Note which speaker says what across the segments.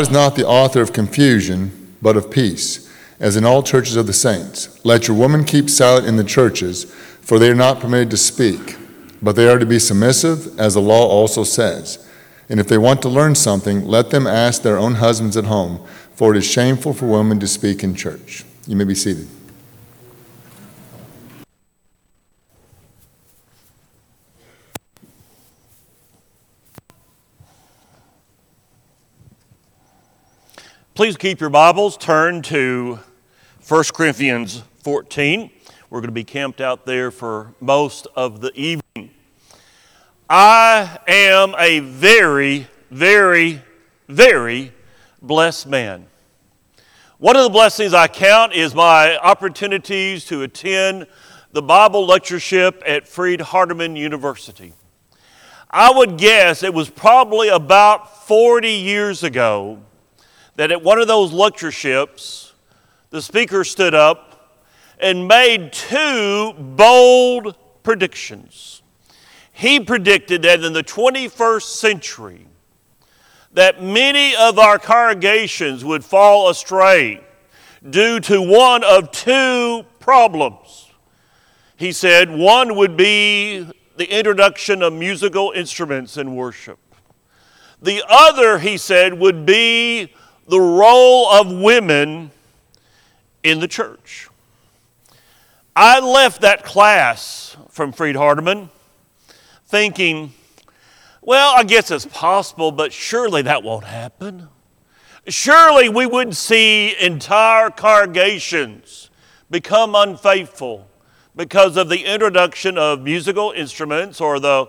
Speaker 1: God is not the author of confusion, but of peace, as in all churches of the saints. Let your women keep silent in the churches, for they are not permitted to speak, but they are to be submissive, as the law also says. And if they want to learn something, let them ask their own husbands at home, for it is shameful for women to speak in church. You may be seated.
Speaker 2: Please keep your Bibles turned to 1 Corinthians 14. We're going to be camped out there for most of the evening. I am a very, very, very blessed man. One of the blessings I count is my opportunities to attend the Bible lectureship at Freed Hardeman University. I would guess it was probably about 40 years ago that at one of those lectureships, the speaker stood up and made two bold predictions. He predicted that in the 21st century, that many of our congregations would fall astray due to one of two problems. He said one would be the introduction of musical instruments in worship. The other, he said, would be the role of women in the church. I left that class from Freed Hardeman thinking, well, I guess it's possible, but surely that won't happen. Surely we wouldn't see entire congregations become unfaithful because of the introduction of musical instruments or the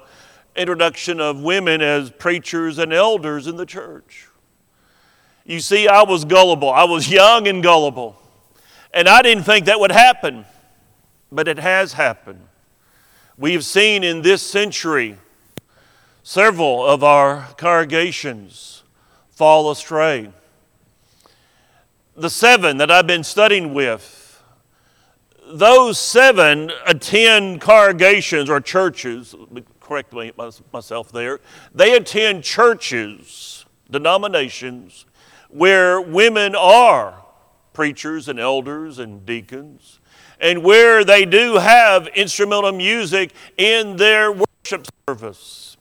Speaker 2: introduction of women as preachers and elders in the church. You see, I was gullible. I was young and gullible. And I didn't think that would happen, but it has happened. We've seen in this century several of our congregations fall astray. The seven that I've been studying with, those seven attend congregations or churches, correct me myself there, they attend churches, denominations where women are preachers and elders and deacons, and where they do have instrumental music in their worship service.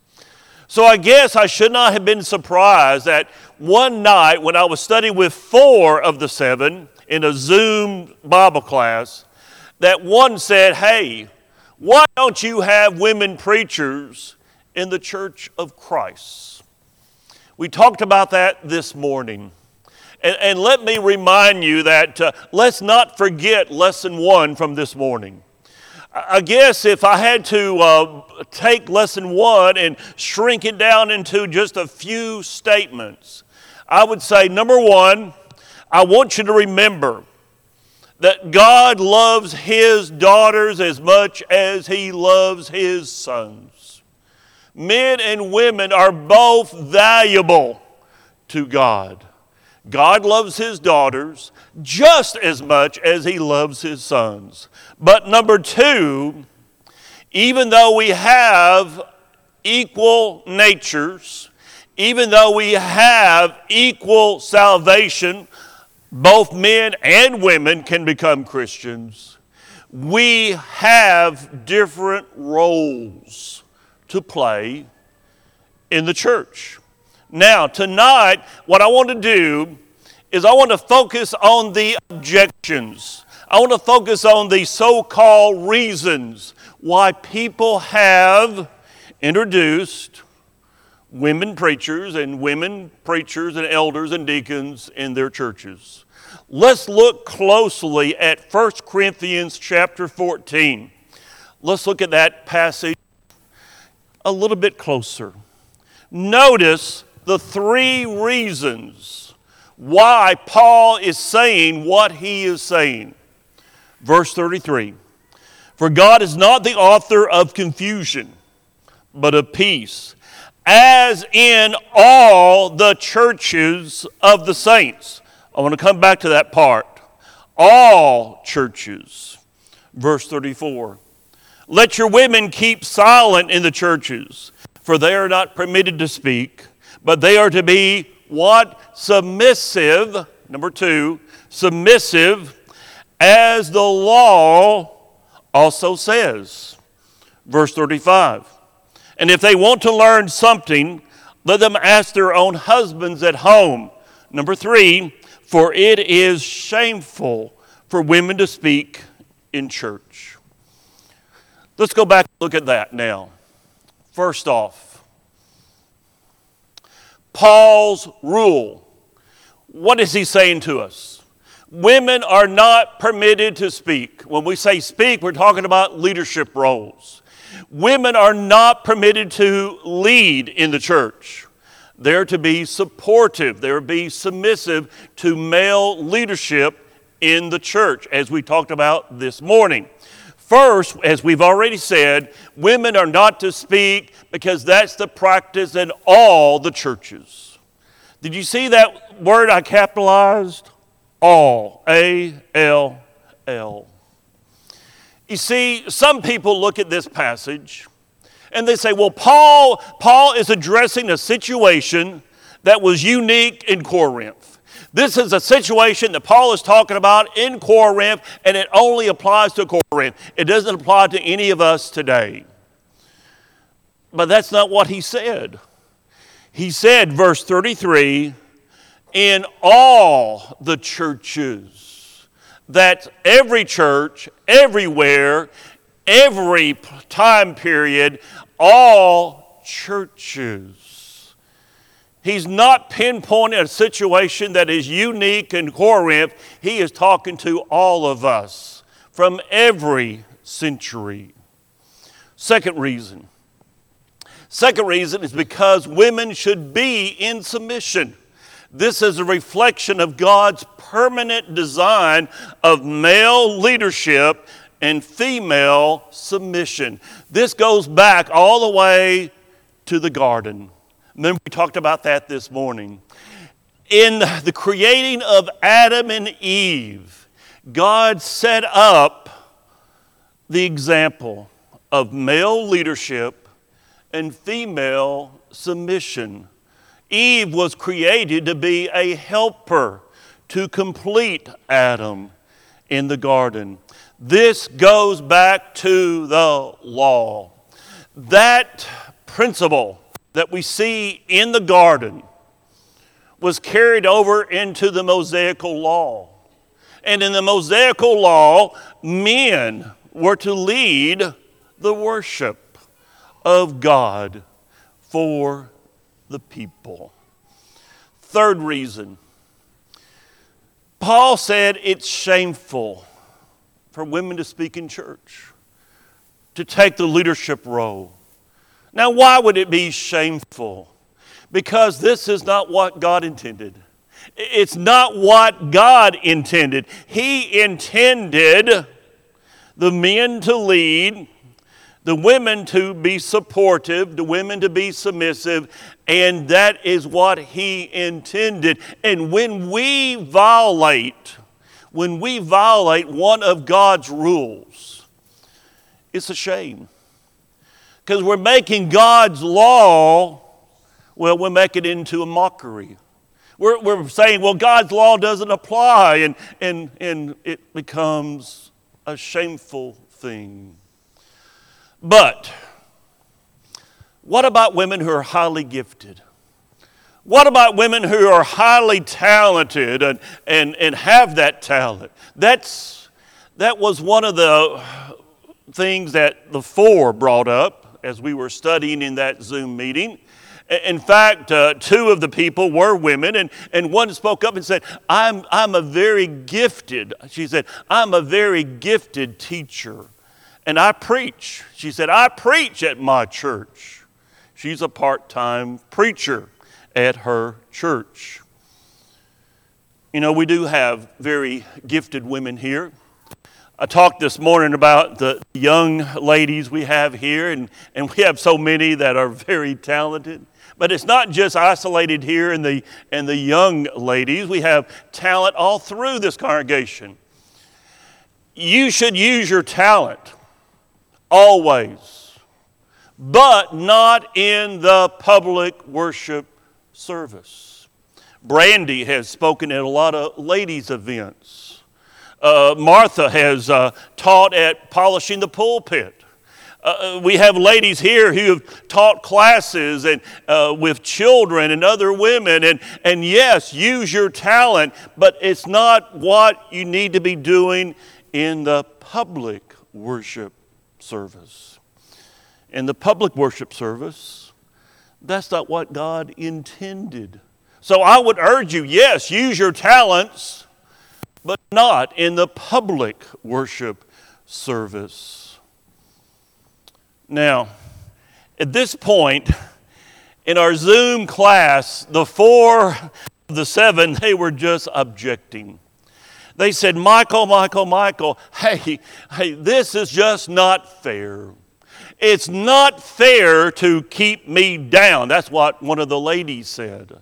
Speaker 2: So I guess I should not have been surprised that one night when I was studying with four of the seven in a Zoom Bible class, that one said, Hey, why don't you have women preachers in the church of Christ? We talked about that this morning. And, and let me remind you that uh, let's not forget lesson one from this morning. I guess if I had to uh, take lesson one and shrink it down into just a few statements, I would say number one, I want you to remember that God loves His daughters as much as He loves His sons. Men and women are both valuable to God. God loves his daughters just as much as he loves his sons. But number two, even though we have equal natures, even though we have equal salvation, both men and women can become Christians. We have different roles to play in the church. Now, tonight, what I want to do is I want to focus on the objections. I want to focus on the so called reasons why people have introduced women preachers and women preachers and elders and deacons in their churches. Let's look closely at 1 Corinthians chapter 14. Let's look at that passage a little bit closer. Notice the three reasons why Paul is saying what he is saying. Verse 33 For God is not the author of confusion, but of peace, as in all the churches of the saints. I want to come back to that part. All churches. Verse 34 Let your women keep silent in the churches, for they are not permitted to speak but they are to be what? Submissive, number two, submissive as the law also says. Verse 35. And if they want to learn something, let them ask their own husbands at home. Number three, for it is shameful for women to speak in church. Let's go back and look at that now. First off, Paul's rule. What is he saying to us? Women are not permitted to speak. When we say speak, we're talking about leadership roles. Women are not permitted to lead in the church. They're to be supportive, they're to be submissive to male leadership in the church, as we talked about this morning. First, as we've already said, women are not to speak because that's the practice in all the churches. Did you see that word I capitalized? All. A L L. You see, some people look at this passage and they say, well, Paul, Paul is addressing a situation that was unique in Corinth. This is a situation that Paul is talking about in Corinth, and it only applies to Corinth. It doesn't apply to any of us today. But that's not what he said. He said, verse 33, in all the churches, that every church, everywhere, every time period, all churches. He's not pinpointing a situation that is unique in Corinth. He is talking to all of us from every century. Second reason. Second reason is because women should be in submission. This is a reflection of God's permanent design of male leadership and female submission. This goes back all the way to the garden. Remember, we talked about that this morning. In the creating of Adam and Eve, God set up the example of male leadership and female submission. Eve was created to be a helper to complete Adam in the garden. This goes back to the law. That principle that we see in the garden was carried over into the Mosaical law. And in the Mosaical law, men were to lead the worship of God for the people. Third reason Paul said it's shameful for women to speak in church, to take the leadership role. Now, why would it be shameful? Because this is not what God intended. It's not what God intended. He intended the men to lead, the women to be supportive, the women to be submissive, and that is what He intended. And when we violate, when we violate one of God's rules, it's a shame because we're making God's law, well, we're making it into a mockery. We're, we're saying, well, God's law doesn't apply, and, and, and it becomes a shameful thing. But what about women who are highly gifted? What about women who are highly talented and, and, and have that talent? That's, that was one of the things that the four brought up as we were studying in that Zoom meeting. In fact, uh, two of the people were women, and, and one spoke up and said, I'm, I'm a very gifted, she said, I'm a very gifted teacher. And I preach. She said, I preach at my church. She's a part time preacher at her church. You know, we do have very gifted women here. I talked this morning about the young ladies we have here, and, and we have so many that are very talented. But it's not just isolated here in the, in the young ladies, we have talent all through this congregation. You should use your talent always, but not in the public worship service. Brandy has spoken at a lot of ladies' events. Uh, Martha has uh, taught at polishing the pulpit. Uh, uh, we have ladies here who have taught classes and uh, with children and other women and, and yes use your talent but it's not what you need to be doing in the public worship service in the public worship service that's not what god intended so i would urge you yes use your talents but not in the public worship service now, at this point in our Zoom class, the four, of the seven, they were just objecting. They said, Michael, Michael, Michael, hey, hey, this is just not fair. It's not fair to keep me down. That's what one of the ladies said.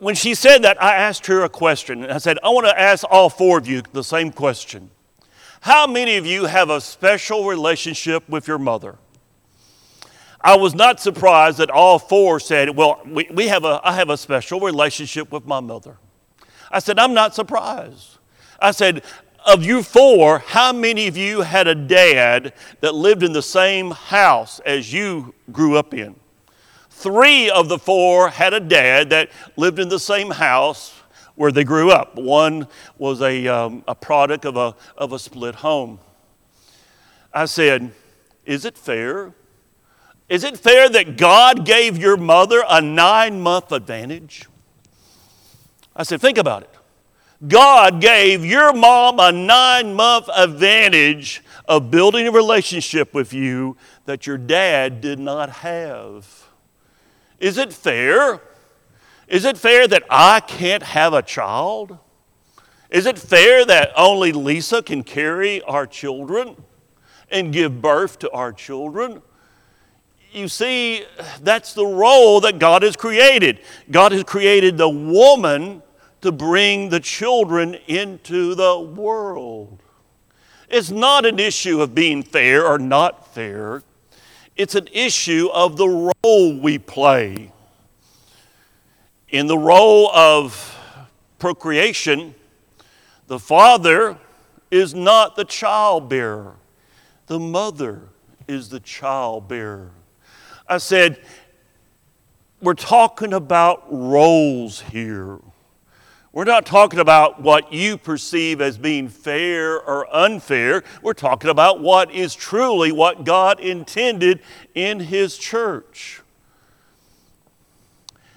Speaker 2: When she said that, I asked her a question. I said, I want to ask all four of you the same question. How many of you have a special relationship with your mother? I was not surprised that all four said, Well, we, we have a, I have a special relationship with my mother. I said, I'm not surprised. I said, Of you four, how many of you had a dad that lived in the same house as you grew up in? Three of the four had a dad that lived in the same house where they grew up. One was a, um, a product of a, of a split home. I said, Is it fair? Is it fair that God gave your mother a nine month advantage? I said, Think about it. God gave your mom a nine month advantage of building a relationship with you that your dad did not have. Is it fair is it fair that I can't have a child? Is it fair that only Lisa can carry our children and give birth to our children? You see, that's the role that God has created. God has created the woman to bring the children into the world. It's not an issue of being fair or not fair, it's an issue of the role we play. In the role of procreation, the father is not the childbearer, the mother is the childbearer. I said, we're talking about roles here. We're not talking about what you perceive as being fair or unfair. We're talking about what is truly what God intended in His church.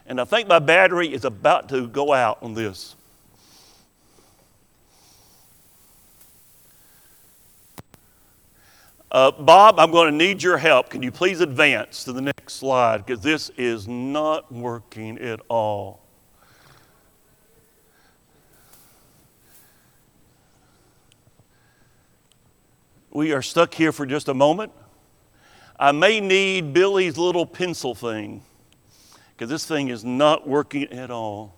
Speaker 2: And I think my battery is about to go out on this. Uh, Bob, I'm going to need your help. Can you please advance to the next slide? Because this is not working at all. We are stuck here for just a moment. I may need Billy's little pencil thing because this thing is not working at all.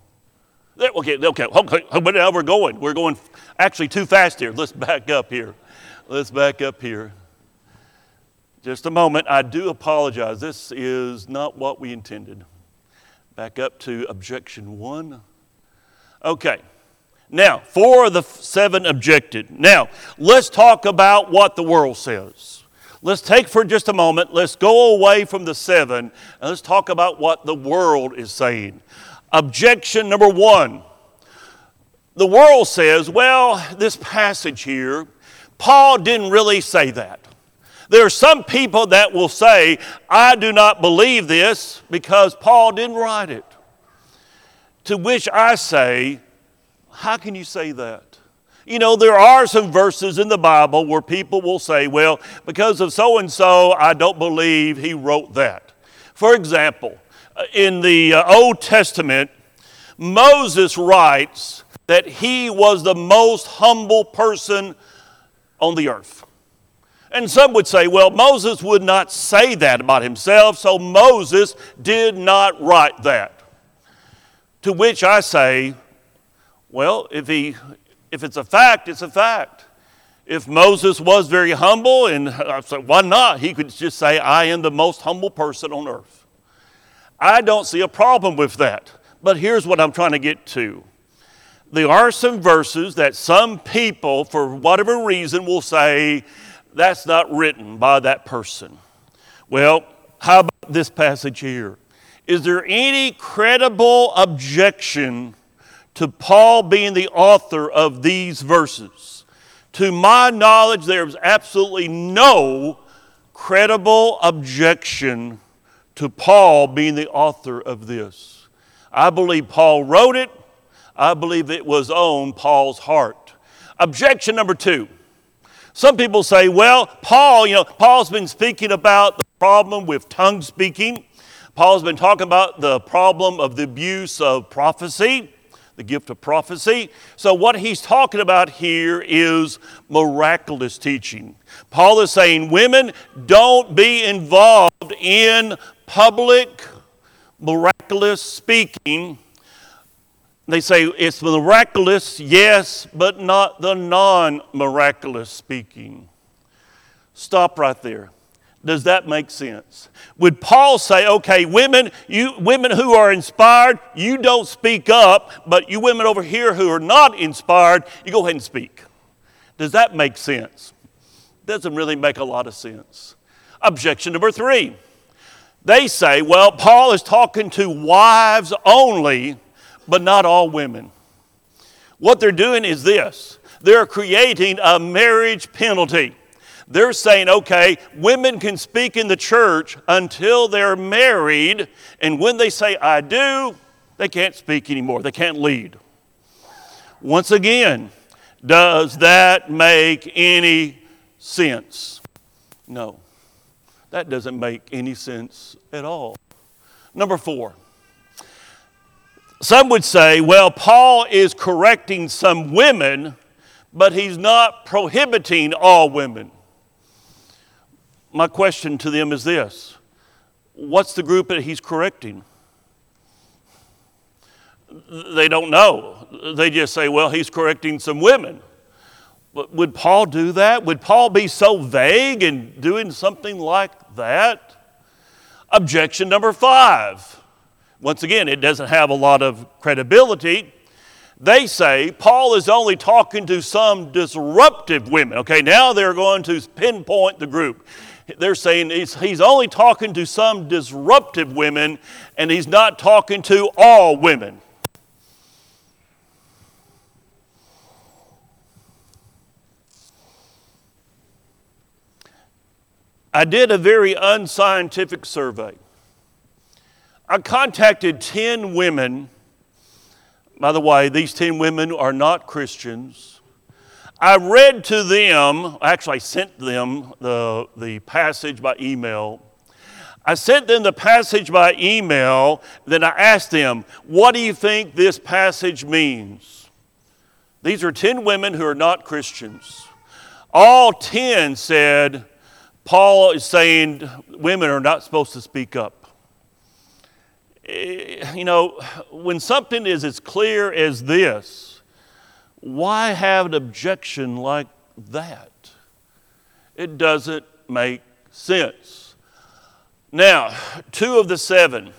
Speaker 2: Okay, okay, okay, but now we're going. We're going actually too fast here. Let's back up here. Let's back up here. Just a moment. I do apologize. This is not what we intended. Back up to objection one. Okay. Now, four of the seven objected. Now, let's talk about what the world says let's take for just a moment, let's go away from the seven, and let's talk about what the world is saying. Objection number one the world says, well, this passage here, Paul didn't really say that. There are some people that will say, I do not believe this because Paul didn't write it. To which I say, how can you say that? You know, there are some verses in the Bible where people will say, well, because of so and so, I don't believe he wrote that. For example, uh, in the uh, Old Testament, Moses writes that he was the most humble person on the earth. And some would say, well, Moses would not say that about himself, so Moses did not write that. To which I say, well, if he if it's a fact, it's a fact. If Moses was very humble, and uh, I said, why not? He could just say, I am the most humble person on earth. I don't see a problem with that. But here's what I'm trying to get to. There are some verses that some people, for whatever reason, will say that's not written by that person. Well, how about this passage here? Is there any credible objection to Paul being the author of these verses? To my knowledge, there's absolutely no credible objection to Paul being the author of this. I believe Paul wrote it. I believe it was on Paul's heart. Objection number two. Some people say, well, Paul, you know, Paul's been speaking about the problem with tongue speaking. Paul's been talking about the problem of the abuse of prophecy, the gift of prophecy. So, what he's talking about here is miraculous teaching. Paul is saying, women, don't be involved in public miraculous speaking they say it's miraculous, yes, but not the non miraculous speaking. Stop right there. Does that make sense? Would Paul say, okay, women, you women who are inspired, you don't speak up, but you women over here who are not inspired, you go ahead and speak. Does that make sense? Doesn't really make a lot of sense. Objection number three. They say, well, Paul is talking to wives only but not all women. What they're doing is this they're creating a marriage penalty. They're saying, okay, women can speak in the church until they're married, and when they say, I do, they can't speak anymore. They can't lead. Once again, does that make any sense? No, that doesn't make any sense at all. Number four. Some would say, well, Paul is correcting some women, but he's not prohibiting all women. My question to them is this What's the group that he's correcting? They don't know. They just say, well, he's correcting some women. But would Paul do that? Would Paul be so vague in doing something like that? Objection number five once again, it doesn't have a lot of credibility. They say Paul is only talking to some disruptive women. Okay, now they're going to pinpoint the group. They're saying he's, he's only talking to some disruptive women and he's not talking to all women. I did a very unscientific survey. I contacted 10 women. By the way, these 10 women are not Christians. I read to them, actually, I sent them the, the passage by email. I sent them the passage by email, then I asked them, What do you think this passage means? These are 10 women who are not Christians. All 10 said, Paul is saying women are not supposed to speak up eh, you know, when something is as clear as this, why have an objection like that? It doesn't make sense. Now, two of the seven,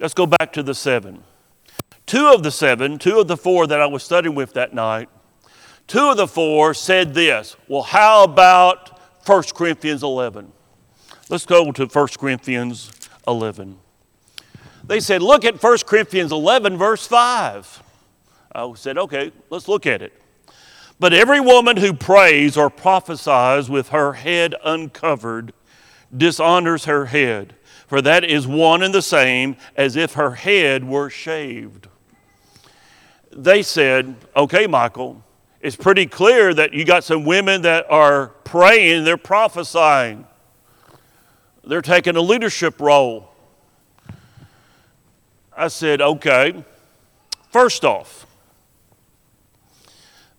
Speaker 2: let's go back to the seven. Two of the seven, two of the four that I was studying with that night, two of the four said this. Well, how about 1 Corinthians 11? Let's go to 1 Corinthians 11. They said, Look at 1 Corinthians 11, verse 5. I said, Okay, let's look at it. But every woman who prays or prophesies with her head uncovered dishonors her head, for that is one and the same as if her head were shaved. They said, Okay, Michael, it's pretty clear that you got some women that are praying, they're prophesying, they're taking a leadership role. I said, okay. First off,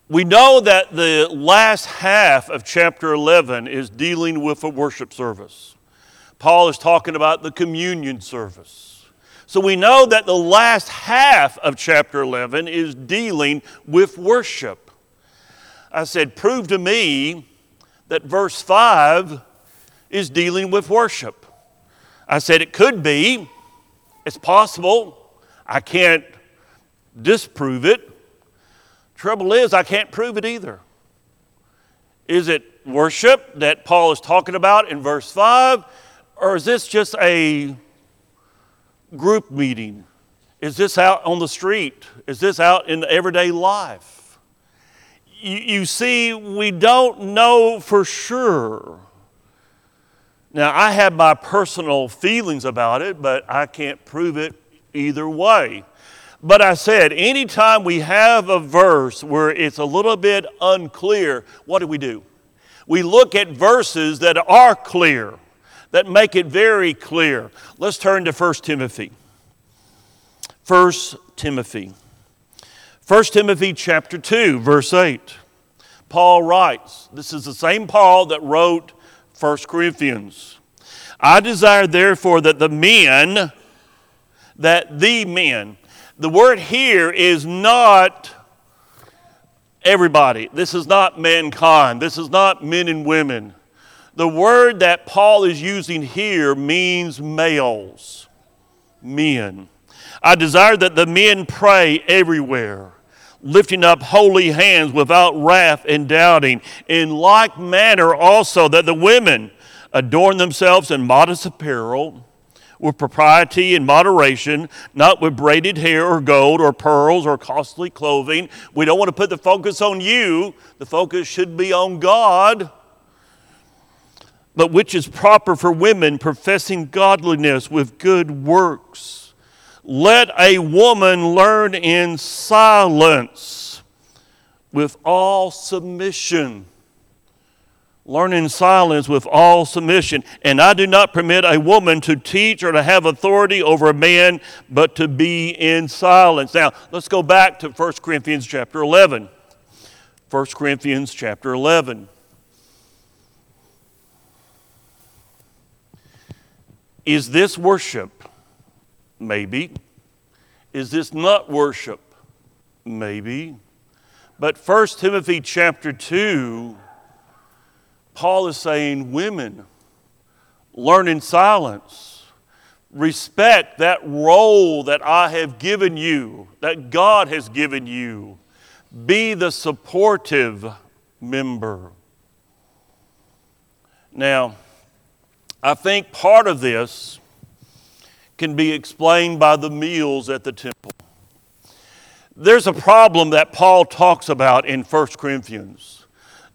Speaker 2: we know that the last half of chapter 11 is dealing with a worship service. Paul is talking about the communion service. So we know that the last half of chapter 11 is dealing with worship. I said, prove to me that verse 5 is dealing with worship. I said, it could be it's possible. I can't disprove it. Trouble is, I can't prove it either. Is it worship that Paul is talking about in verse 5? Or is this just a group meeting? Is this out on the street? Is this out in everyday life? You, you see, we don't know for sure. Now, I have my personal feelings about it, but I can't prove it either way. But I said, anytime we have a verse where it's a little bit unclear, what do we do? We look at verses that are clear, that make it very clear. Let's turn to 1 Timothy. 1 Timothy. 1 Timothy chapter 2, verse 8. Paul writes, this is the same Paul that wrote 1 Corinthians. I desire therefore that the men, that the men, the word here is not everybody. This is not mankind. This is not men and women. The word that Paul is using here means males, men. I desire that the men pray everywhere, lifting up holy hands without wrath and doubting. In like manner also that the women adorn themselves in modest apparel with propriety and moderation, not with braided hair or gold or pearls or costly clothing. We don't want to put the focus on you, the focus should be on God. But which is proper for women professing godliness with good works. Let a woman learn in silence with all submission learn in silence with all submission. And I do not permit a woman to teach or to have authority over a man, but to be in silence. Now, let's go back to 1 Corinthians chapter 11. 1 Corinthians chapter 11. Is this worship? Maybe. Is this not worship? Maybe. But 1 Timothy chapter 2 Paul is saying, women, learn in silence. Respect that role that I have given you, that God has given you. Be the supportive member. Now, I think part of this can be explained by the meals at the temple. There's a problem that Paul talks about in 1 Corinthians.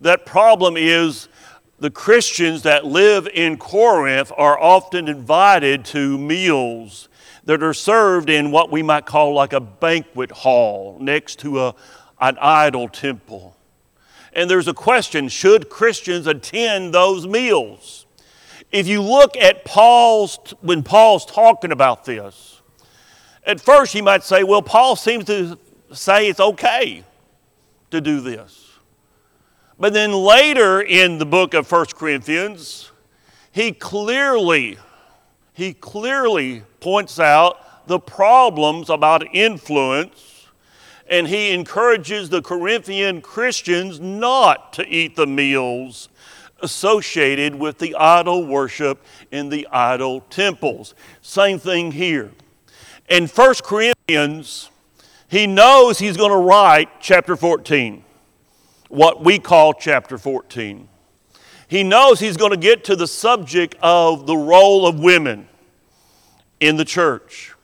Speaker 2: That problem is the Christians that live in Corinth are often invited to meals that are served in what we might call like a banquet hall next to a, an idol temple. And there's a question should Christians attend those meals? If you look at Paul's, when Paul's talking about this, at first you might say, well, Paul seems to say it's okay to do this. But then later in the book of 1 Corinthians, he clearly, he clearly points out the problems about influence, and he encourages the Corinthian Christians not to eat the meals associated with the idol worship in the idol temples. Same thing here. In 1 Corinthians, he knows he's going to write chapter 14 what we call chapter 14. He knows he's going to get to the subject of the role of women in the church.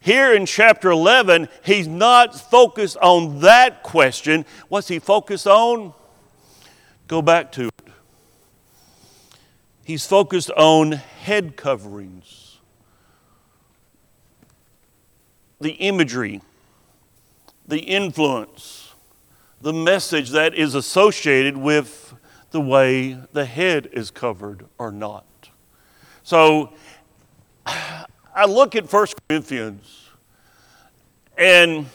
Speaker 2: Here in chapter 11, he's not focused on that question. What's he focused on? Go back to it. He's focused on head coverings, the imagery, the influence the message that is associated with the way the head is covered or not. So I look at 1 Corinthians and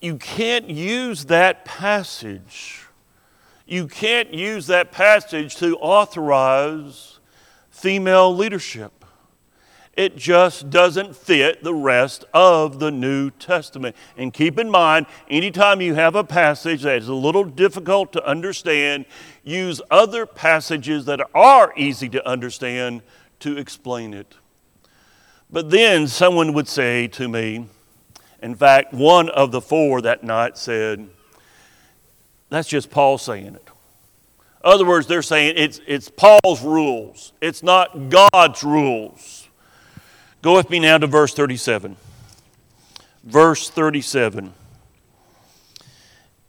Speaker 2: you can't use that passage. You can't use that passage to authorize female leadership it just doesn't fit the rest of the New Testament. And keep in mind, anytime you have a passage that is a little difficult to understand, use other passages that are easy to understand to explain it. But then someone would say to me, in fact, one of the four that night said, That's just Paul saying it. In other words, they're saying it's, it's Paul's rules, it's not God's rules. Go with me now to verse 37. Verse 37.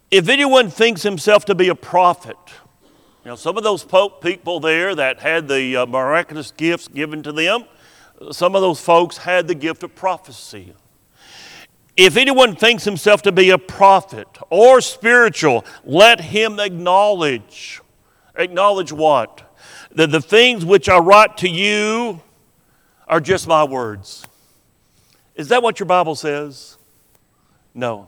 Speaker 2: If anyone thinks himself to be a prophet, you know, some of those Pope people there that had the uh, miraculous gifts given to them, some of those folks had the gift of prophecy. If anyone thinks himself to be a prophet or spiritual, let him acknowledge. Acknowledge what? That the things which I write to you are just my words. Is that what your Bible says? No.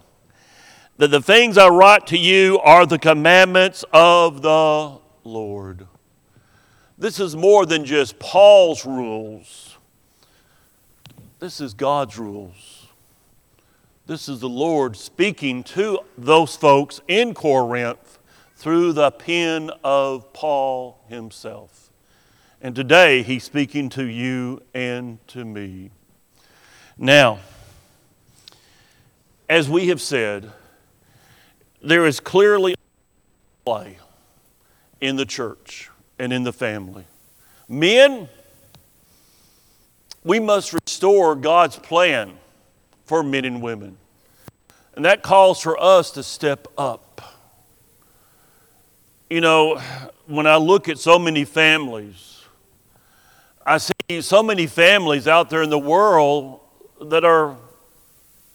Speaker 2: That the things I write to you are the commandments of the Lord. This is more than just Paul's rules. This is God's rules. This is the Lord speaking to those folks in Corinth through the pen of Paul himself. And today he's speaking to you and to me. Now, as we have said, there is clearly a play in the church and in the family. Men, we must restore God's plan for men and women. And that calls for us to step up. You know, when I look at so many families, I see so many families out there in the world that are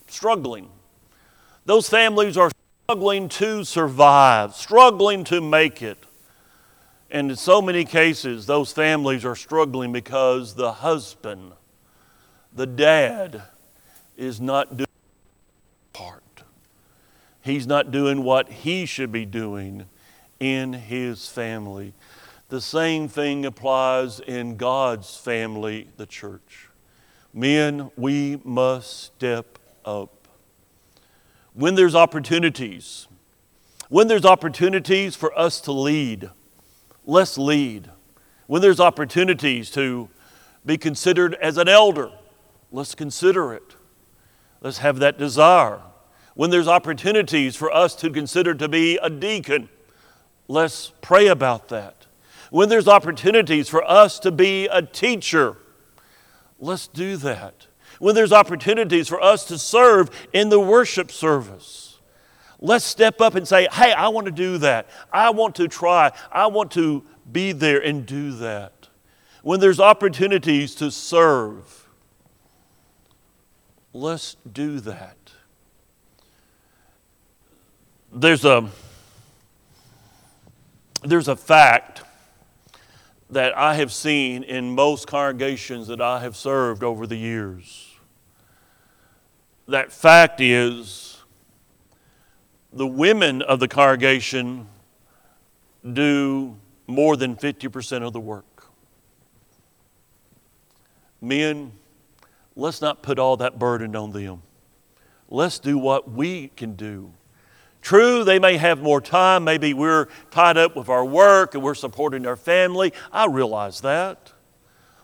Speaker 2: struggling. Those families are struggling to survive, struggling to make it. And in so many cases, those families are struggling because the husband, the dad, is not doing part. He's not doing what he should be doing in his family. The same thing applies in God's family, the church. Men, we must step up. When there's opportunities, when there's opportunities for us to lead, let's lead. When there's opportunities to be considered as an elder, let's consider it. Let's have that desire. When there's opportunities for us to consider to be a deacon, let's pray about that. When there's opportunities for us to be a teacher, let's do that. When there's opportunities for us to serve in the worship service, let's step up and say, Hey, I want to do that. I want to try. I want to be there and do that. When there's opportunities to serve, let's do that. There's a, there's a fact that I have seen in most congregations that I have served over the years. That fact is the women of the congregation do more than 50% of the work. Men, let's not put all that burden on them. Let's do what we can do. True, they may have more time. Maybe we're tied up with our work and we're supporting our family. I realize that.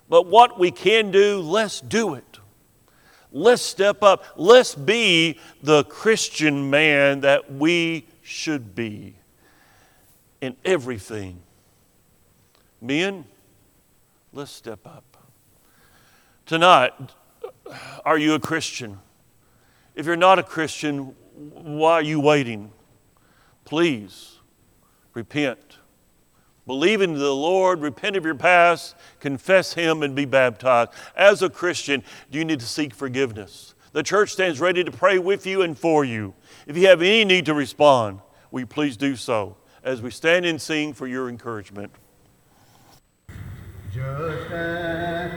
Speaker 2: But what we can do, let's do it. Let's step up. Let's be the Christian man that we should be in everything. Men, let's step up. Tonight, are you a Christian? If you're not a Christian, why are you waiting? Please repent. Believe in the Lord, repent of your past, confess Him, and be baptized. As a Christian, do you need to seek forgiveness? The church stands ready to pray with you and for you. If you have any need to respond, will you please do so as we stand and sing for your encouragement?
Speaker 3: Just as